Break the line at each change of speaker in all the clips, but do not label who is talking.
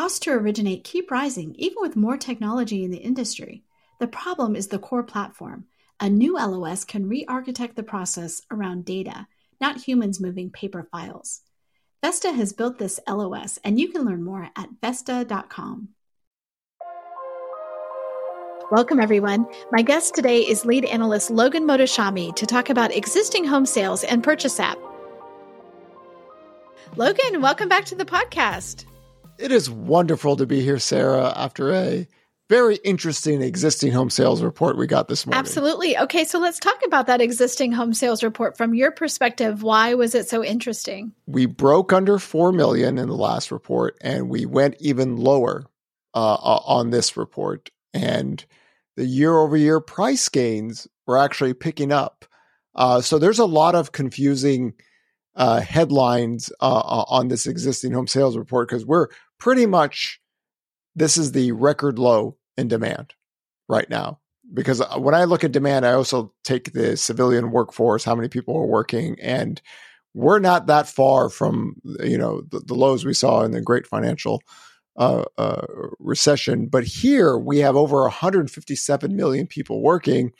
Costs to originate keep rising even with more technology in the industry. The problem is the core platform. A new LOS can re architect the process around data, not humans moving paper files. Vesta has built this LOS, and you can learn more at Vesta.com. Welcome, everyone. My guest today is lead analyst Logan Mohtashami to talk about existing home sales and Purchase App. Logan, welcome back to the podcast.
It is wonderful to be here, Sarah, after a very interesting existing home sales report we got this morning.
Absolutely. Okay, so let's talk about that existing home sales report from your perspective. Why was it so interesting?
We broke under 4 million in the last report and we went even lower uh, on this report and the year over year price gains were actually picking up. Uh, so there's a lot of confusing uh, headlines uh, on this existing home sales report because we're pretty much this is the record low in demand right now. Because uh, when I look at demand, I also take the civilian workforce, how many people are working, and we're not that far from you know the, the lows we saw in the great financial uh, uh, recession. But here we have over 157 million people working,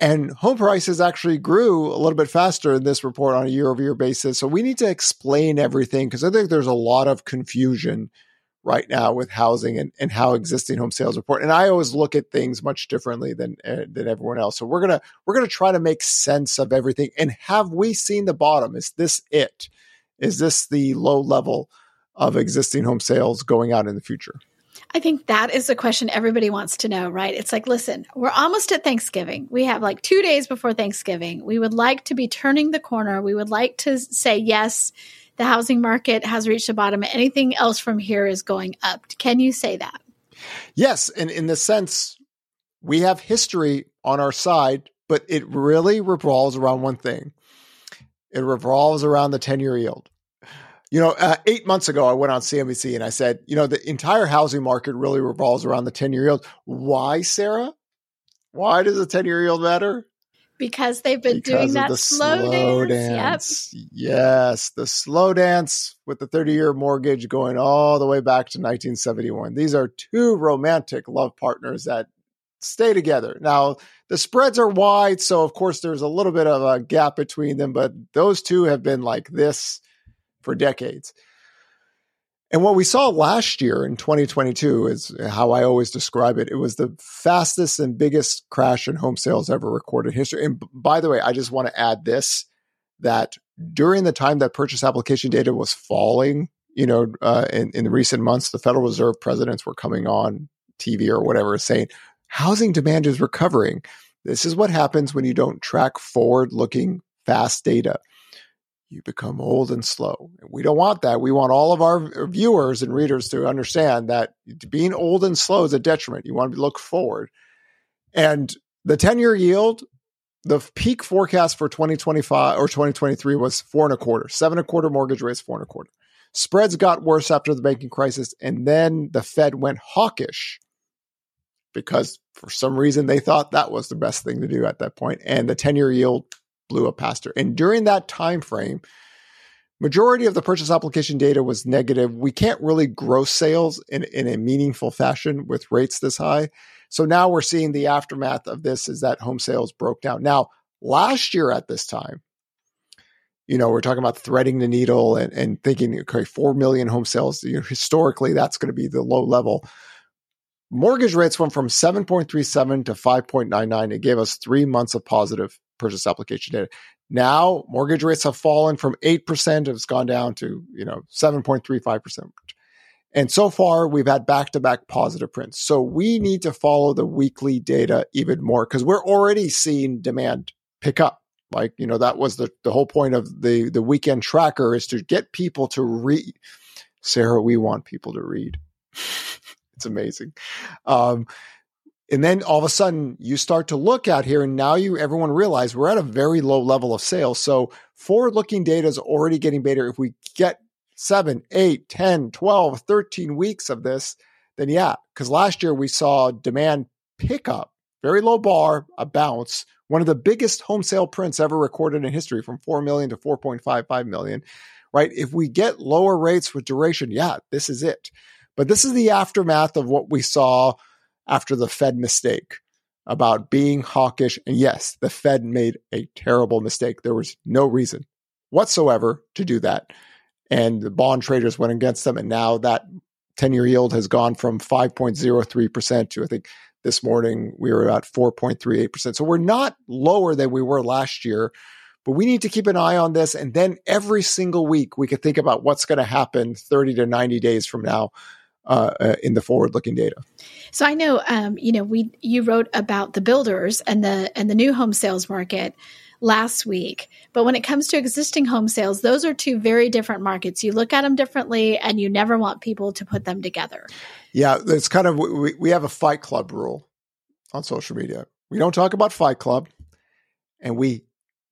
and home prices actually grew a little bit faster in this report on a year over year basis. So we need to explain everything because I think there's a lot of confusion right now with housing and, and how existing home sales report. And I always look at things much differently than uh, than everyone else. So we're gonna we're gonna try to make sense of everything. And have we seen the bottom? Is this it? Is this the low level of existing home sales going out in the future?
I think that is the question everybody wants to know, right? It's like, listen, we're almost at Thanksgiving. We have like two days before Thanksgiving. We would like to be turning the corner. We would like to say, yes, the housing market has reached the bottom. Anything else from here is going up. Can you say that?
Yes. And in the sense, we have history on our side, but it really revolves around one thing it revolves around the 10 year yield. You know, uh, eight months ago, I went on CNBC and I said, you know, the entire housing market really revolves around the 10 year yield. Why, Sarah? Why does the 10 year yield matter?
Because they've been because doing that slow, slow dance.
dance. Yep. Yes, the slow dance with the 30 year mortgage going all the way back to 1971. These are two romantic love partners that stay together. Now, the spreads are wide, so of course there's a little bit of a gap between them, but those two have been like this for decades. And what we saw last year in 2022 is how I always describe it. It was the fastest and biggest crash in home sales ever recorded in history. And by the way, I just want to add this that during the time that purchase application data was falling, you know, uh, in, in the recent months, the Federal Reserve presidents were coming on TV or whatever saying housing demand is recovering. This is what happens when you don't track forward looking fast data you become old and slow. We don't want that. We want all of our uh, viewers and readers to understand that being old and slow is a detriment. You want to look forward. And the 10 year yield, the peak forecast for 2025 or 2023 was four and a quarter, seven and a quarter mortgage rates, four and a quarter. Spreads got worse after the banking crisis. And then the Fed went hawkish because for some reason they thought that was the best thing to do at that point. And the 10 year yield blew up faster. And during that time frame, majority of the purchase application data was negative. We can't really grow sales in, in a meaningful fashion with rates this high. So now we're seeing the aftermath of this is that home sales broke down. Now, last year at this time, you know, we're talking about threading the needle and, and thinking, okay, 4 million home sales. You know, historically, that's going to be the low level. Mortgage rates went from 7.37 to 5.99. It gave us three months of positive purchase application data. Now mortgage rates have fallen from 8%, it's gone down to, you know, 7.35%. And so far we've had back-to-back positive prints. So we need to follow the weekly data even more because we're already seeing demand pick up. Like, you know, that was the, the whole point of the, the weekend tracker is to get people to read. Sarah, we want people to read. it's amazing. Um, and then all of a sudden you start to look out here and now you everyone realize we're at a very low level of sales so forward looking data is already getting better if we get 7 8 10 12 13 weeks of this then yeah because last year we saw demand pick up very low bar a bounce one of the biggest home sale prints ever recorded in history from 4 million to 4.55 million right? If we get lower rates with duration, yeah, this is it. But this is the aftermath of what we saw after the Fed mistake about being hawkish. And yes, the Fed made a terrible mistake. There was no reason whatsoever to do that. And the bond traders went against them. And now that 10 year yield has gone from 5.03% to, I think this morning we were at 4.38%. So we're not lower than we were last year, but we need to keep an eye on this. And then every single week we could think about what's going to happen 30 to 90 days from now. Uh, uh, in the forward-looking data.
So I know, um, you know, we you wrote about the builders and the and the new home sales market last week. But when it comes to existing home sales, those are two very different markets. You look at them differently and you never want people to put them together.
Yeah, it's kind of, we, we have a fight club rule on social media. We don't talk about fight club and we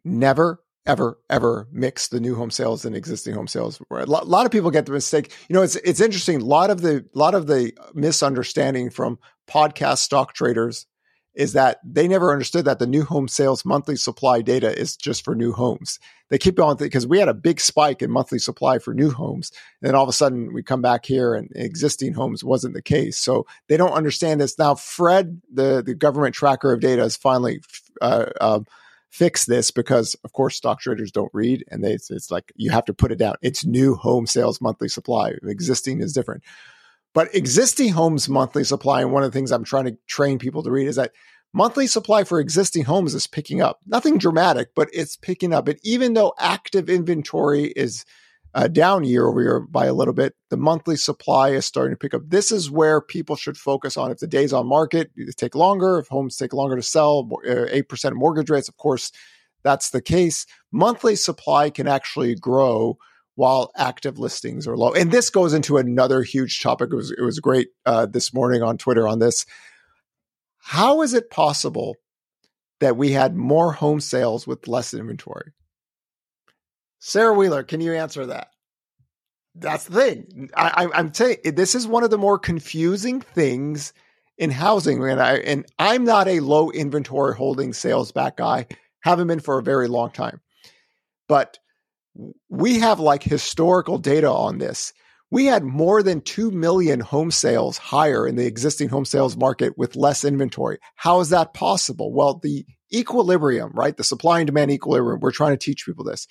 never, ever, ever mix the new home sales and existing home sales. A lot of people get the mistake. You know, it's, it's interesting. A lot of the, lot of the misunderstanding from podcast stock traders is that they never understood that the new home sales monthly supply data is just for new homes. They keep on because we had a big spike in monthly supply for new homes. And then all of a sudden we come back here and existing homes wasn't the case. So they don't understand this. Now, Fred, the, the government tracker of data, is finally uh, um, fixed this because, of course, stock traders don't read and they, it's like you have to put it down. It's new home sales monthly supply. Existing is different. But existing homes monthly supply, and one of the things I'm trying to train people to read is that monthly supply for existing homes is picking up. Nothing dramatic, but it's picking up. And even though active inventory is uh, down year over year by a little bit, the monthly supply is starting to pick up. This is where people should focus on. If the days on market take longer, if homes take longer to sell, uh, eight percent mortgage rates, of course, that's the case. Monthly supply can actually grow while active listings are low. And this goes into another huge topic. It was it was great uh, this morning on Twitter on this. How is it possible that we had more home sales with less inventory? Sarah Wheeler, can you answer that? That's the thing. I, am telling you, this is one of the more confusing things in housing, and I and I'm not a low inventory holding sales back guy. Haven't been for a very long time, but we have like historical data on this. We had more than 2 million home sales higher in the existing home sales market with less inventory. How is that possible? Well, the equilibrium, right? The supply and demand equilibrium. We're trying to teach people this.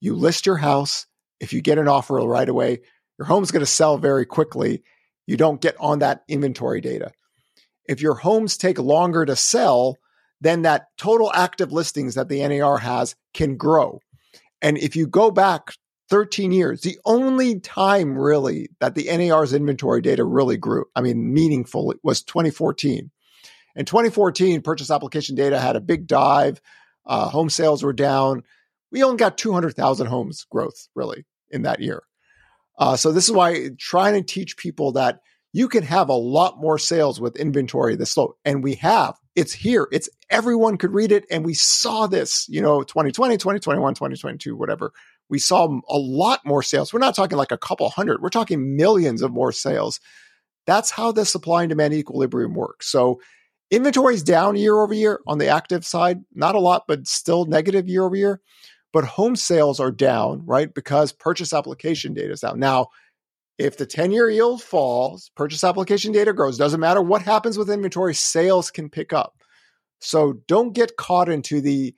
You list your house. If you get an offer right away, your home's going to sell very quickly. You don't get on that inventory data. If your homes take longer to sell, then that total active listings that the NAR has can grow. And if you go back 13 years, the only time really that the NAR's inventory data really grew, I mean, meaningful, was 2014. In 2014, purchase application data had a big dive. Uh, home sales were down. We only got 200,000 homes growth really in that year. Uh, so this is why trying to teach people that you can have a lot more sales with inventory this slow. And we have, it's here. It's everyone could read it. And we saw this, you know, 2020, 2021, 2022, whatever. We saw a lot more sales. We're not talking like a couple hundred. We're talking millions of more sales. That's how the supply and demand equilibrium works. So inventory is down year over year on the active side, not a lot, but still negative year over year. But home sales are down, right? Because purchase application data is down. Now, if the 10 year yield falls, purchase application data grows, doesn't matter what happens with inventory, sales can pick up. So don't get caught into the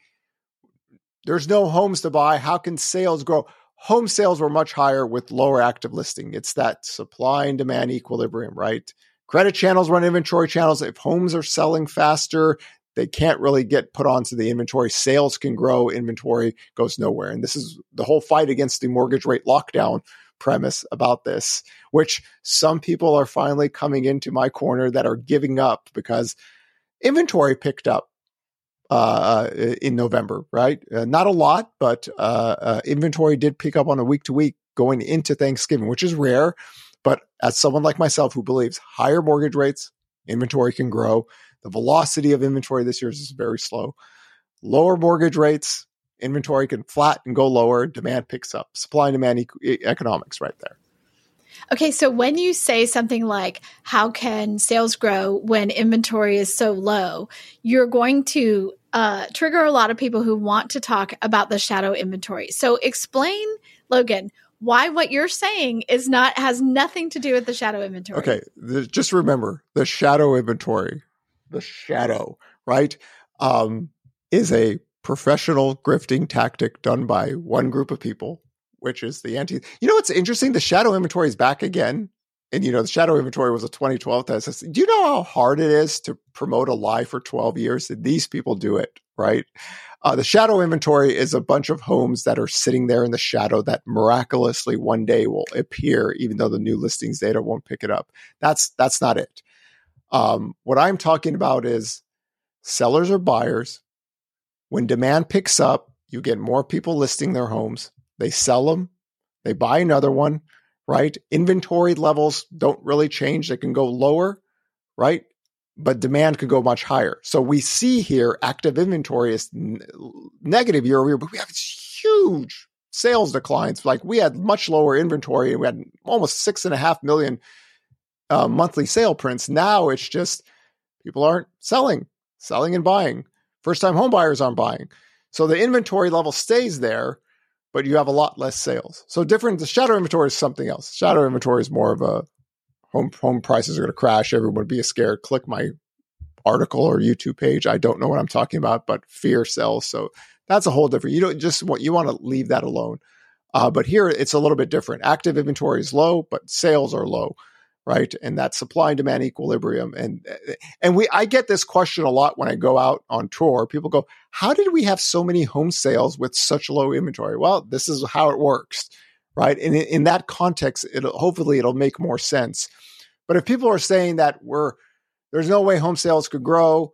there's no homes to buy. How can sales grow? Home sales were much higher with lower active listing. It's that supply and demand equilibrium, right? Credit channels run inventory channels. If homes are selling faster, they can't really get put onto the inventory. Sales can grow, inventory goes nowhere. And this is the whole fight against the mortgage rate lockdown premise about this, which some people are finally coming into my corner that are giving up because inventory picked up uh, uh in November, right? Uh, not a lot, but uh, uh inventory did pick up on a week to week going into Thanksgiving, which is rare. But as someone like myself who believes higher mortgage rates, inventory can grow. The velocity of inventory this year is very slow. Lower mortgage rates, inventory can flat and go lower, demand picks up. Supply and demand e- economics right there.
Okay, so when you say something like, how can sales grow when inventory is so low, you're going to uh, trigger a lot of people who want to talk about the shadow inventory. So explain, Logan, why what you're saying is not has nothing to do with the shadow inventory.
Okay, the, just remember the shadow inventory, the shadow, right? Um, is a professional grifting tactic done by one group of people, which is the anti. You know what's interesting? The shadow inventory is back again. And you know, the shadow inventory was a 2012 test. Do you know how hard it is to promote a lie for 12 years? These people do it, right? Uh, the shadow inventory is a bunch of homes that are sitting there in the shadow that miraculously one day will appear, even though the new listings data won't pick it up. That's that's not it. Um, what I'm talking about is sellers or buyers when demand picks up, you get more people listing their homes. They sell them, they buy another one, right? Inventory levels don't really change. They can go lower, right? But demand could go much higher. So we see here active inventory is n- negative year over year, but we have huge sales declines. Like we had much lower inventory we had almost six and a half million uh, monthly sale prints. Now it's just people aren't selling, selling and buying. First time homebuyers aren't buying. So the inventory level stays there, but you have a lot less sales. So different, the shadow inventory is something else. Shadow inventory is more of a home home prices are going to crash. Everyone would be scared. Click my article or YouTube page. I don't know what I'm talking about, but fear sells. So that's a whole different. You don't just want you want to leave that alone. Uh, but here it's a little bit different. Active inventory is low, but sales are low right? And that supply and demand equilibrium. And and we i get this question a lot when i go out on tour. People go how did we have so many home sales with such low inventory? Well this is how it works right? And in, in that context it'll hopefully it'll make more sense. But if people are saying that we're there's no way home sales could grow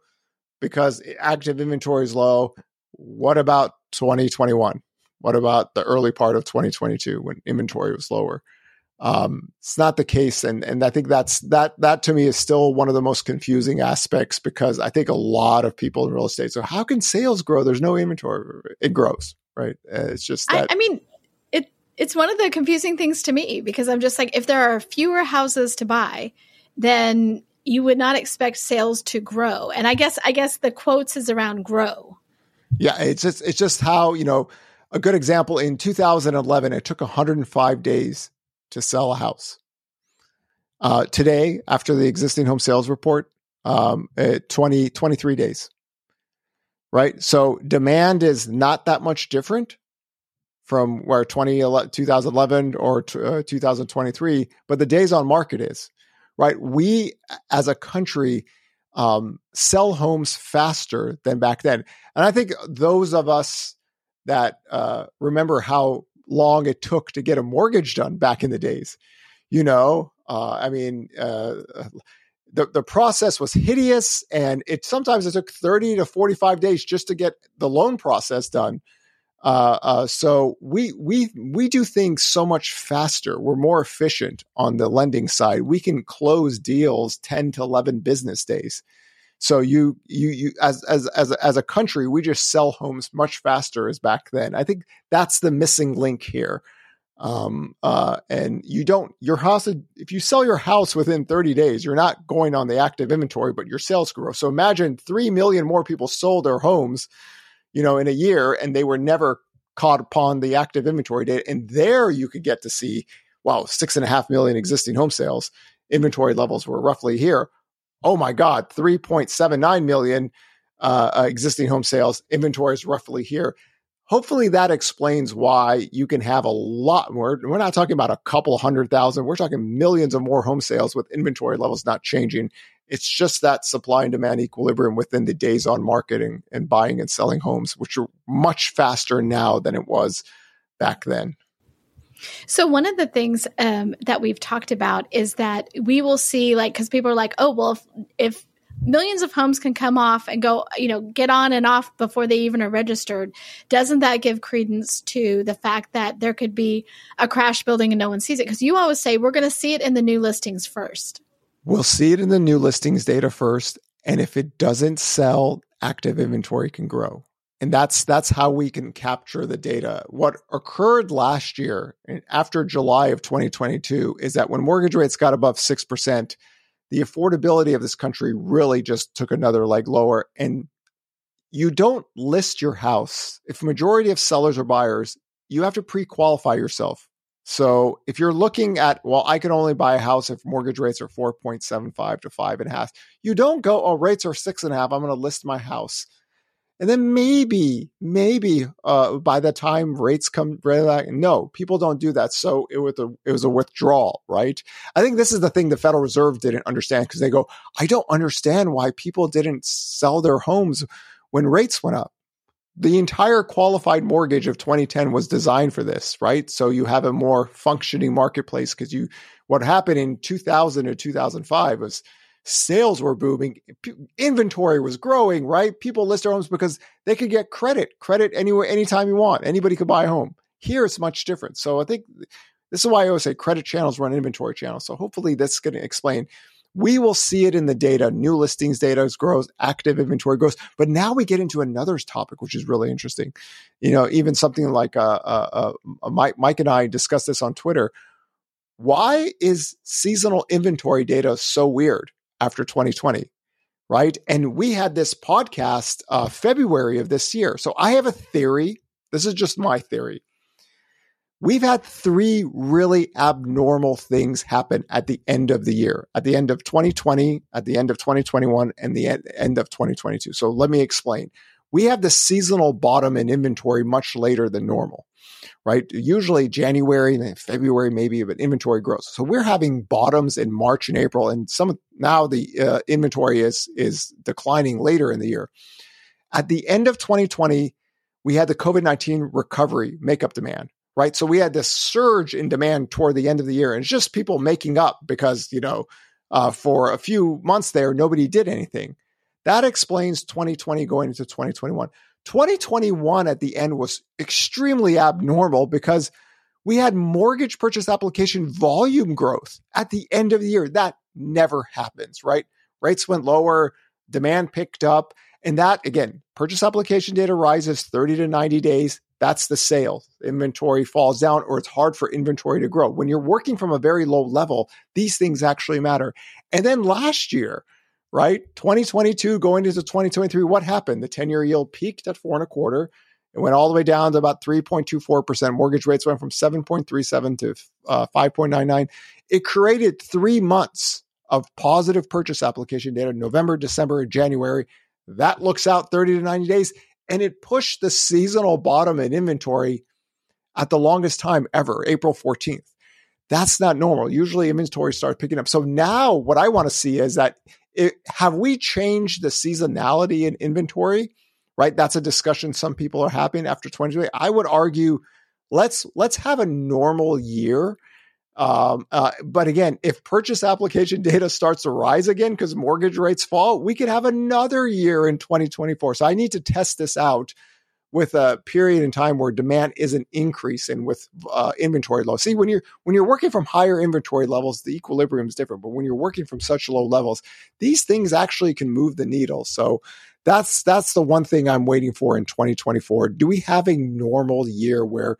because active inventory is low what about 2021 what about the early part of 2022 when inventory was lower um, it's not the case, and and I think that's that that to me is still one of the most confusing aspects because I think a lot of people in real estate. So how can sales grow? There's no inventory. It grows, right? Uh, it's just that.
I, I mean, it it's one of the confusing things to me because I'm just like, if there are fewer houses to buy, then you would not expect sales to grow. And I guess I guess the quotes is around grow.
Yeah, it's just it's just how you know a good example in 2011 it took 105 days to sell a house. Uh, today, after the existing home sales report, um, 20, 23 days. Right. So demand is not that much different from where 20, 2011 or uh, 2023, but the days on market is. Right. We as a country um, sell homes faster than back then. And I think those of us that uh, remember how long it took to get a mortgage done back in the days. You know, uh, I mean, uh, the the process was hideous, and it sometimes it took thirty to forty five days just to get the loan process done. Uh, uh, so we we we do things so much faster. We're more efficient on the lending side. We can close deals ten to eleven business days. So you you you as as as as a country, we just sell homes much faster as back then. I think that's the missing link here. Um, uh, and you don't your house if you sell your house within 30 days, you're not going on the active inventory, but your sales grow. So imagine three million more people sold their homes, you know, in a year, and they were never caught upon the active inventory data. And there you could get to see, wow, six and a half million existing home sales. Inventory levels were roughly here oh my God, 3.79 million uh, uh, existing home sales. Inventory is roughly here. Hopefully that explains why you can have a lot more. We're not talking about a couple hundred thousand. We're talking millions of more home sales with inventory levels not changing. It's just that supply and demand equilibrium within the days on marketing and buying and selling homes, which are much faster now than it was back then.
So one of the things um, that we've talked about is that we will see, like, because people are like, oh, well, if, if millions of homes can come off and go, you know, get on and off before they even are registered, doesn't that give credence to the fact that there could be a crash building and no one sees it? Because you always say we're going to see it in the new listings first.
We'll see it in the new listings data first. And if it doesn't sell, active inventory can grow and that's that's how we can capture the data what occurred last year eh, after july of 2022 is that when mortgage rates got above 6% the affordability of this country really just took another leg lower and you don't list your house if majority of sellers or buyers you have to pre-qualify yourself So if you're looking at, well, I can only buy a house if mortgage rates are 4.75 to five and a half, you don't go, oh, rates are six and a half. I'm going to list my house. And then maybe, maybe uh, by the time rates come, no, people don't do that. So it was a it was a withdrawal, right? I think this is the thing the Federal Reserve didn't understand because they go, I don't understand why people didn't sell their homes when rates went up. The entire qualified mortgage of 2010 was designed for this, right? So you have a more functioning marketplace because you what happened in 2000 or 2005 was sales were booming, inventory was growing, right? People list their homes because they could get credit, credit anywhere, anytime you want. Anybody could buy a home. Here it's much different. So I think this is why I always say credit channels run inventory channels. So hopefully that's going to explain. We will see it in the data. New listings data grows, active inventory grows. But now we get into another topic, which is really interesting. You know, even something like uh, uh, uh, Mike, Mike and I discussed this on Twitter. Why is seasonal inventory data so weird? After 2020 right? And we had this podcast uh, february of this year. So i have a theory. This is just my theory. We've had three really abnormal things happen at the end of the year at the end of 2020 at the end of 2021 and the end of 2022 so let me explain. We have the seasonal bottom in inventory much later than normal right? Usually January, and February, maybe, but inventory grows. So we're having bottoms in March and April, and some now the uh, inventory is is declining later in the year. At the end of 2020, we had the COVID 19 recovery makeup demand, right? So we had this surge in demand toward the end of the year, and it's just people making up because you know uh, for a few months there nobody did anything. That explains 2020 going into 2021. 2021 at the end was extremely abnormal because we had mortgage purchase application volume growth at the end of the year. That never happens, right? Rates went lower, demand picked up. And that, again, purchase application data rises 30 to 90 days. That's the sale. Inventory falls down, or it's hard for inventory to grow. When you're working from a very low level, these things actually matter. And then last year, right? 2022 going into 2023, what happened? The 10 year yield peaked at four and a quarter. It went all the way down to about 3.24%. Mortgage rates went from 7.37 to uh, 5.99. It created three months of positive purchase application data November, December, and January. That looks out 30 to 90 days. And it pushed the seasonal bottom in inventory at the longest time ever, April 14th. That's not normal. Usually inventory starts picking up. So now what I want to see is that it, have we changed the seasonality in inventory? Right, that's a discussion some people are having after 2020. I would argue let's let's have a normal year. Um, uh, but again, if purchase application data starts to rise again because mortgage rates fall, we could have another year in 2024. So I need to test this out with a period in time where demand isn't increasing with uh, inventory low. See, when you're when you're working from higher inventory levels, the equilibrium is different. But when you're working from such low levels, these things actually can move the needle. So that's that's the one thing I'm waiting for in 2024. Do we have a normal year where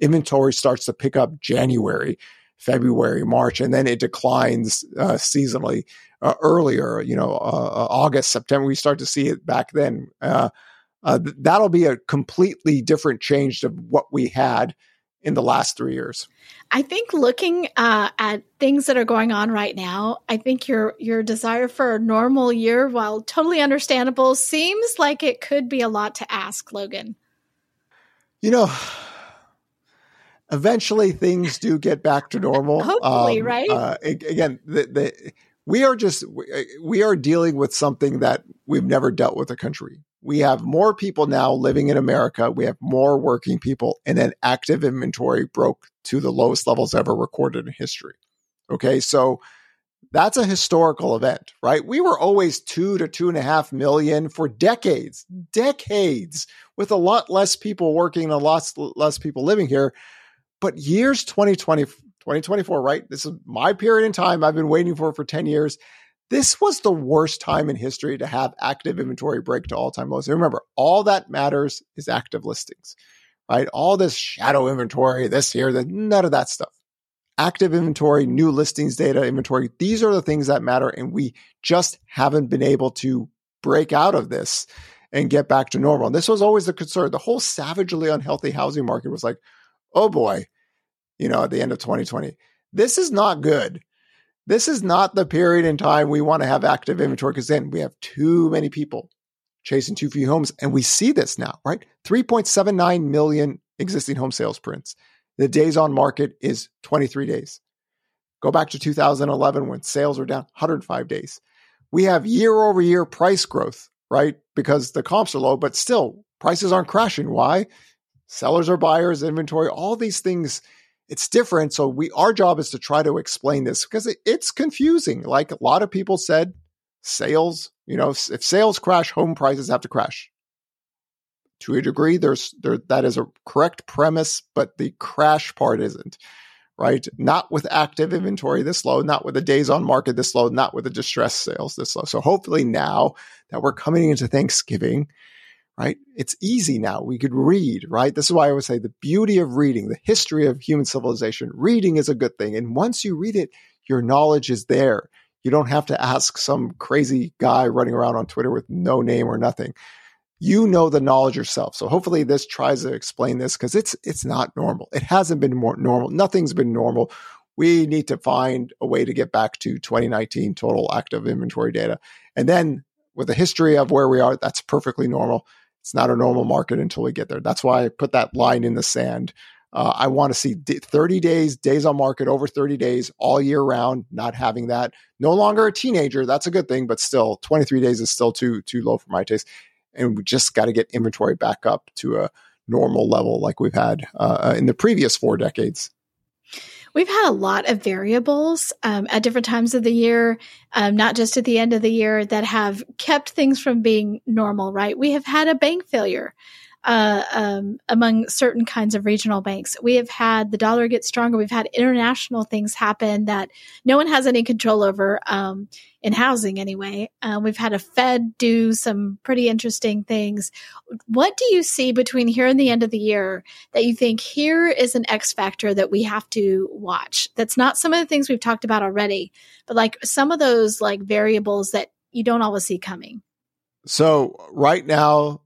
inventory starts to pick up January? February, March, and then it declines uh, seasonally uh, earlier. You know, uh, August, September. We start to see it back then. Uh, uh, that'll be a completely different change to what we had in the last three years.
I think looking uh, at things that are going on right now, I think your your desire for a normal year, while totally understandable, seems like it could be a lot to ask, Logan.
You know, eventually things do get back to normal.
Hopefully, um, right? Uh,
again, the, the, we are just we are dealing with something that we've never dealt with a country we have more people now living in America. We have more working people, and then active inventory broke to the lowest levels ever recorded in history. Okay, so that's a historical event, right? We were always two to two and a half million for decades, decades, with a lot less people working and a lot less people living here. But years 2020, 2024, right? This is my period in time I've been waiting for for 10 years. This was the worst time in history to have active inventory break to all time lows. And remember, all that matters is active listings, right? All this shadow inventory, this here, that none of that stuff. Active inventory, new listings data, inventory, these are the things that matter. And we just haven't been able to break out of this and get back to normal. And this was always the concern. The whole savagely unhealthy housing market was like, oh boy, you know, at the end of 2020. This is not good. This is not the period in time we want to have active inventory because then we have too many people chasing too few homes. And we see this now, right? 3.79 million existing home sales prints. The days on market is 23 days. Go back to 2011 when sales were down 105 days. We have year over year price growth, right? Because the comps are low, but still prices aren't crashing. Why? Sellers are buyers, inventory, all these things. It's different. So we, our job is to try to explain this because it, it's confusing. Like a lot of people said, sales, you know, if, if sales crash, home prices have to crash to a degree there's there that is a correct premise but the crash part isn't right not with active inventory this low not with the days on market this low not with the distress sales this low so hopefully now that we're coming into thanksgiving right it's easy now we could read right this is why i would say the beauty of reading the history of human civilization reading is a good thing and once you read it your knowledge is there you don't have to ask some crazy guy running around on twitter with no name or nothing you know the knowledge yourself. So hopefully this tries to explain this because it's it's not normal. It hasn't been more normal. Nothing's been normal. We need to find a way to get back to 2019 total active inventory data. And then with the history of where we are, that's perfectly normal. It's not a normal market until we get there. That's why I put that line in the sand. Uh, I want to see 30 days, days on market over 30 days all year round, not having that. No longer a teenager. That's a good thing, but still 23 days is still too, too low for my taste and we just got to get inventory back up to a normal level like we've had uh, uh, in the previous four decades.
We've had a lot of variables um, at different times of the year, um, not just at the end of the year, that have kept things from being normal, right? We have had a bank failure uh, um, among certain kinds of regional banks. We have had the dollar get stronger. We've had international things happen that no one has any control over um, in housing, anyway. Uh, we've had a Fed do some pretty interesting things. What do you see between here and the end of the year that you think here is an X factor that we have to watch? That's not some of the things we've talked about already, but like some of those like variables that you don't always see coming.
So right now,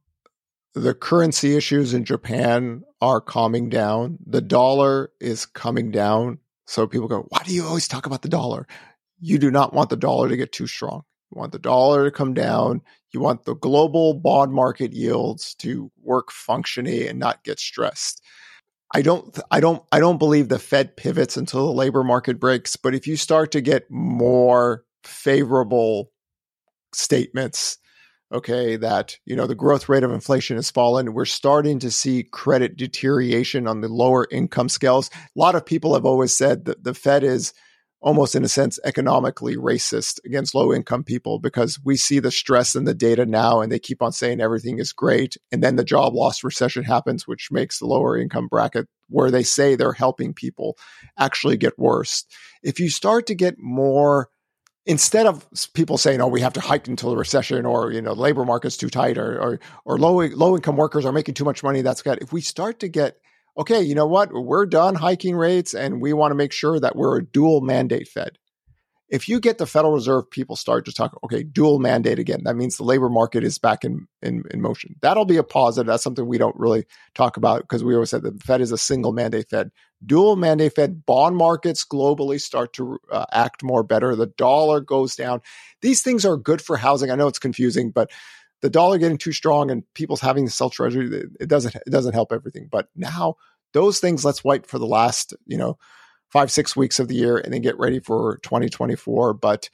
the currency issues in Japan are calming down. The dollar is coming down. So people go, why do you always talk about the dollar? You do not want the dollar to get too strong. You want the dollar to come down. You want the global bond market yields to work functionally and not get stressed. I don't I don't I don't believe the Fed pivots until the labor market breaks, but if you start to get more favorable statements okay, that, you know, the growth rate of inflation has fallen. We're starting to see credit deterioration on the lower income scales. A lot of people have always said that the Fed is almost in a sense economically racist against low income people because we see the stress in the data now and they keep on saying everything is great and then the job loss recession happens which makes the lower income bracket where they say they're helping people actually get worse if you start to get more instead of people saying, "Oh, we have to hike until the recession," or you know, the labor market's too tight, or or, or low low income workers are making too much money, that's good. If we start to get okay, you know what, we're done hiking rates, and we want to make sure that we're a dual mandate Fed if you get the Federal Reserve people start to talk, okay, dual mandate again, that means the labor market is back in, in, in motion. That'll be a positive. That's something we don't really talk about because we always said the Fed is a single mandate Fed. Dual mandate Fed, bond markets globally start to uh, act more better. The dollar goes down. These things are good for housing. I know it's confusing, but the dollar getting too strong and people's having to sell treasury, it doesn't, it doesn't help everything. But now those things, let's wait for the last, you know, five, six weeks of the year and then get ready for 2024. But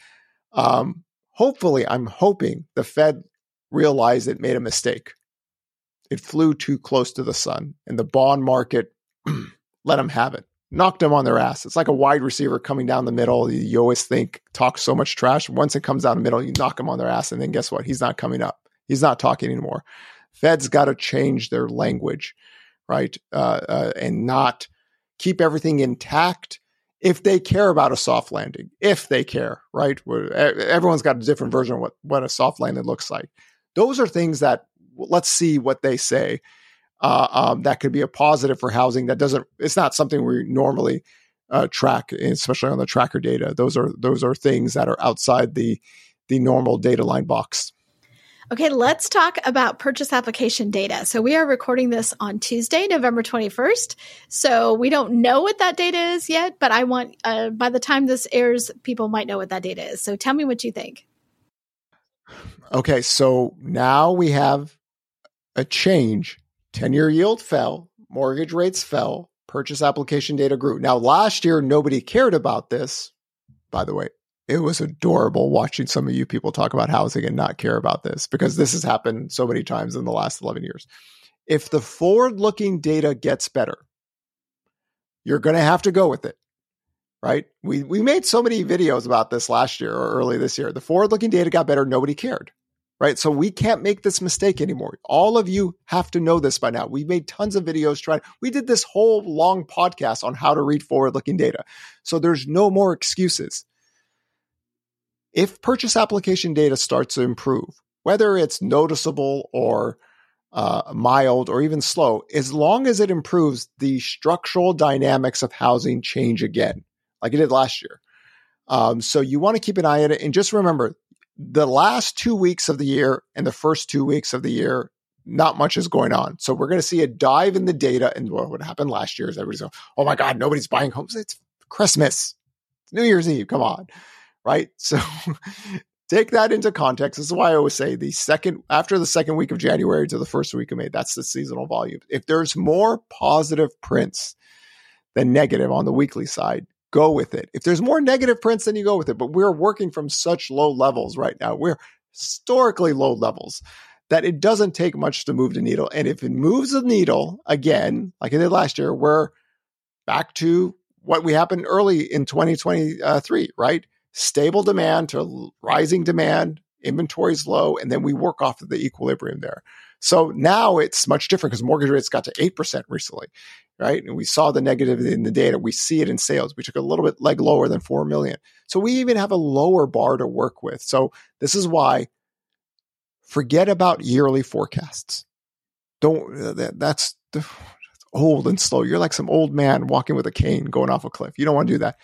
um, hopefully, I'm hoping the Fed realized it made a mistake. It flew too close to the sun, and the bond market let them have it, knocked them on their ass. It's like a wide receiver coming down the middle. You always think talks so much trash. Once it comes down the middle, you knock him on their ass, and then guess what? He's not coming up. He's not talking anymore. Fed's got to change their language, right? Uh, uh, and not keep everything intact if they care about a soft landing, if they care, right? Everyone's got a different version of what, what a soft landing looks like. Those are things that let's see what they say. Uh, um, that could be a positive for housing. That doesn't. It's not something we normally uh, track, especially on the tracker data. Those are those are things that are outside the the normal data line box.
Okay, let's talk about purchase application data. So we are recording this on Tuesday, November 21st. So we don't know what that data is yet, but I want, uh, by the time this airs, people might know what that data is. So tell me what you think.
Okay, so now we have a change. 10 year yield fell, mortgage rates fell, purchase application data grew. Now, last year, nobody cared about this, by the way it was adorable watching some of you people talk about housing and not care about this because this has happened so many times in the last 11 years. If the forward looking data gets better, you're going to have to go with it. Right? We we made so many videos about this last year or early this year. The forward looking data got better, nobody cared. Right? So we can't make this mistake anymore. All of you have to know this by now. We made tons of videos trying. We did this whole long podcast on how to read forward looking data. So there's no more excuses if purchase application data starts to improve, whether it's noticeable or uh, mild or even slow, as long as it improves, the structural dynamics of housing change again, like it did last year. Um, so you want to keep an eye on it. And just remember the last two weeks of the year and the first two weeks of the year, not much is going on. So we're going to see a dive in the data. And what happened last year is everybody's going, oh my God, nobody's buying homes. It's Christmas, it's New Year's Eve. Come on right? So take that into context. This is why I always say the second after the second week of January to the first week of May, that's the seasonal volume. If there's more positive prints than negative on the weekly side, go with it. If there's more negative prints, then you go with it. But we're working from such low levels right now. We're historically low levels that it doesn't take much to move the needle. And if it moves the needle again, like it did last year, we're back to what we happened early in 2023, right? stable demand to rising demand, inventory's low, and then we work off of the equilibrium there. So now it's much different because mortgage rates got to 8% recently, right? And we saw the negative in the data. We see it in sales. We took a little bit leg lower than 4 million. So we even have a lower bar to work with. So this is why forget about yearly forecasts. Don't, uh, that's, that's old and slow. You're like some old man walking with a cane going off a cliff. You don't want to do that.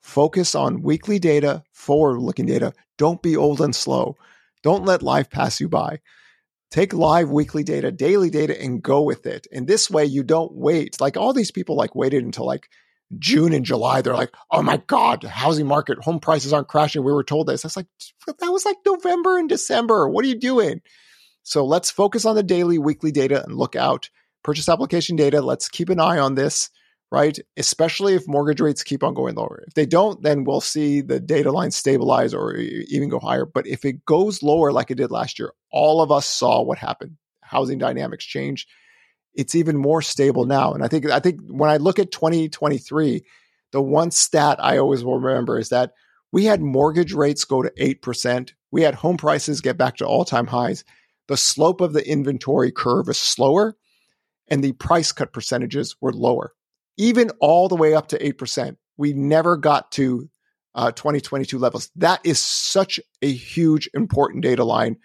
Focus on weekly data, forward looking data. Don't be old and slow. Don't let life pass you by. Take live weekly data, daily data, and go with it. And this way you don't wait. Like all these people like waited until like June and July. They're like, oh my God, housing market, home prices aren't crashing. We were told this. That's like, that was like November and December. What are you doing? So let's focus on the daily, weekly data and look out. Purchase application data. Let's keep an eye on this right? Especially if mortgage rates keep on going lower. If they don't, then we'll see the data line stabilize or even go higher. But if it goes lower like it did last year, all of us saw what happened. Housing dynamics change. It's even more stable now. And I think I think when I look at 2023, the one stat I always will remember is that we had mortgage rates go to 8%. We had home prices get back to all-time highs. The slope of the inventory curve is slower and the price cut percentages were lower even all the way up to 8%. We never got to uh, 2022 levels. That is such a huge, important data line.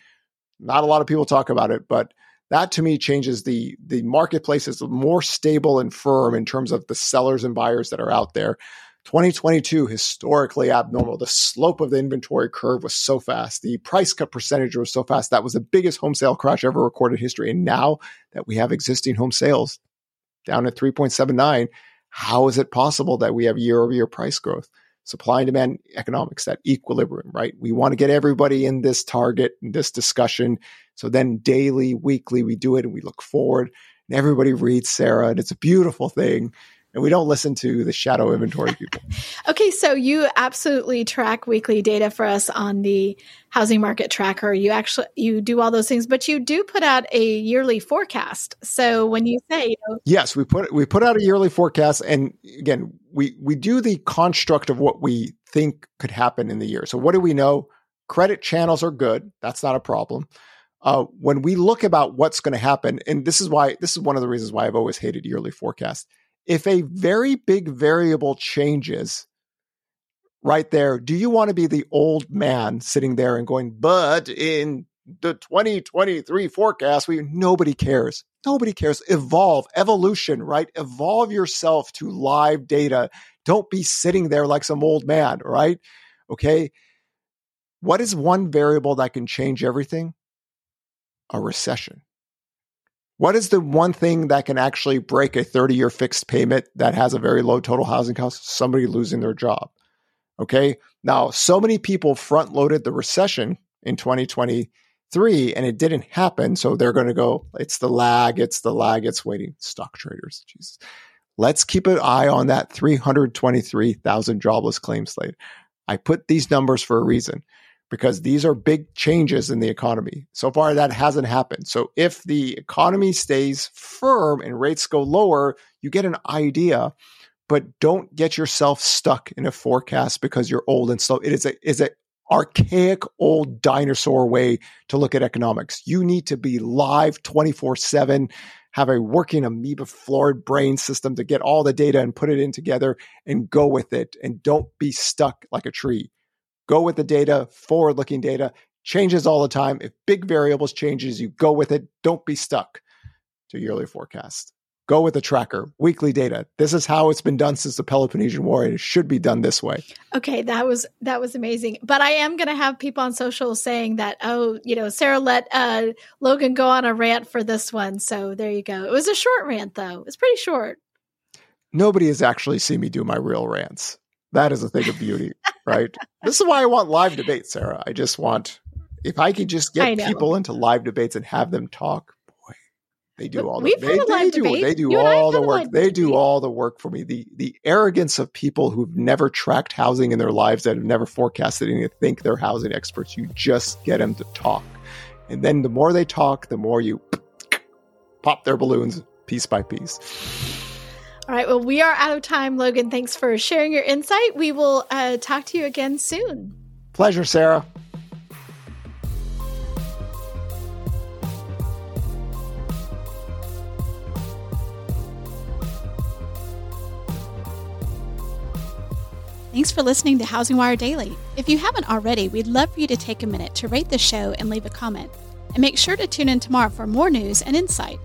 Not a lot of people talk about it, but that to me changes the the marketplace is more stable and firm in terms of the sellers and buyers that are out there. 2022 historically abnormal. The slope of the inventory curve was so fast. The price cut percentage was so fast. That was the biggest home sale crash ever recorded in history. And now that we have existing home sales, down at 3.79. How is it possible that we have year over year price growth? Supply and demand economics, that equilibrium, right? We want to get everybody in this target, in this discussion. So then daily, weekly, we do it and we look forward and everybody reads Sarah and it's a beautiful thing and we don't listen to the shadow inventory people.
okay, so you absolutely track weekly data for us on the housing market tracker. You actually you do all those things, but you do put out a yearly forecast. So when you say, you know,
yes, we put we put out a yearly forecast, and again, we we do the construct of what we think could happen in the year. So what do we know? Credit channels are good. That's not a problem. Uh, when we look about what's going to happen, and this is why this is one of the reasons why I've always hated yearly forecasts if a very big variable changes right there, do you want to be the old man sitting there and going, but in the 2023 forecast, we nobody cares. Nobody cares. Evolve, evolution, right? Evolve yourself to live data. Don't be sitting there like some old man, right? Okay. What is one variable that can change everything? a recession. What is the one thing that can actually break a 30 year fixed payment that has a very low total housing cost? Somebody losing their job. Okay. Now, so many people front loaded the recession in 2023 and it didn't happen. So they're going to go, it's the lag, it's the lag, it's waiting. Stock traders. Jesus. Let's keep an eye on that 323,000 jobless claims slate. I put these numbers for a reason because these are big changes in the economy. So far, that hasn't happened. So if the economy stays firm and rates go lower, you get an idea, but don't get yourself stuck in a forecast because you're old and slow. It is a is a archaic old dinosaur way to look at economics. You need to be live 24 7, have a working amoeba floored brain system to get all the data and put it in together and go with it. And don't be stuck like a tree go with the data, forward looking data, changes all the time. If big variables changes, you go with it. Don't be stuck to yearly forecast. Go with the tracker, weekly data. This is how it's been done since the Peloponnesian War, and it should be done this way.
Okay, that was that was amazing. But I am going to have people on social saying that, oh, you know, Sarah let uh, Logan go on a rant for this one. So there you go. It was a short rant, though. It's pretty short.
Nobody has actually seen me do my real rants. That is a thing of beauty, right? This is why I want live debates, Sarah. I just want if I could just get people into live debates and have them talk. Boy, they do all the they, they do they do all the work. They do all the work for me. The the arrogance of people who've never tracked housing in their lives that have never forecasted and think they're housing experts. You just get them to talk, and then the more they talk, the more you pop their balloons piece by piece.
All right. Well, we are out of time, Logan. Thanks for sharing your insight. We will uh, talk to you again soon.
Pleasure, Sarah.
Thanks for listening to Housing Wire Daily. If you haven't already, we'd love for you to take a minute to rate the show and leave a comment. And make sure to tune in tomorrow for more news and insight.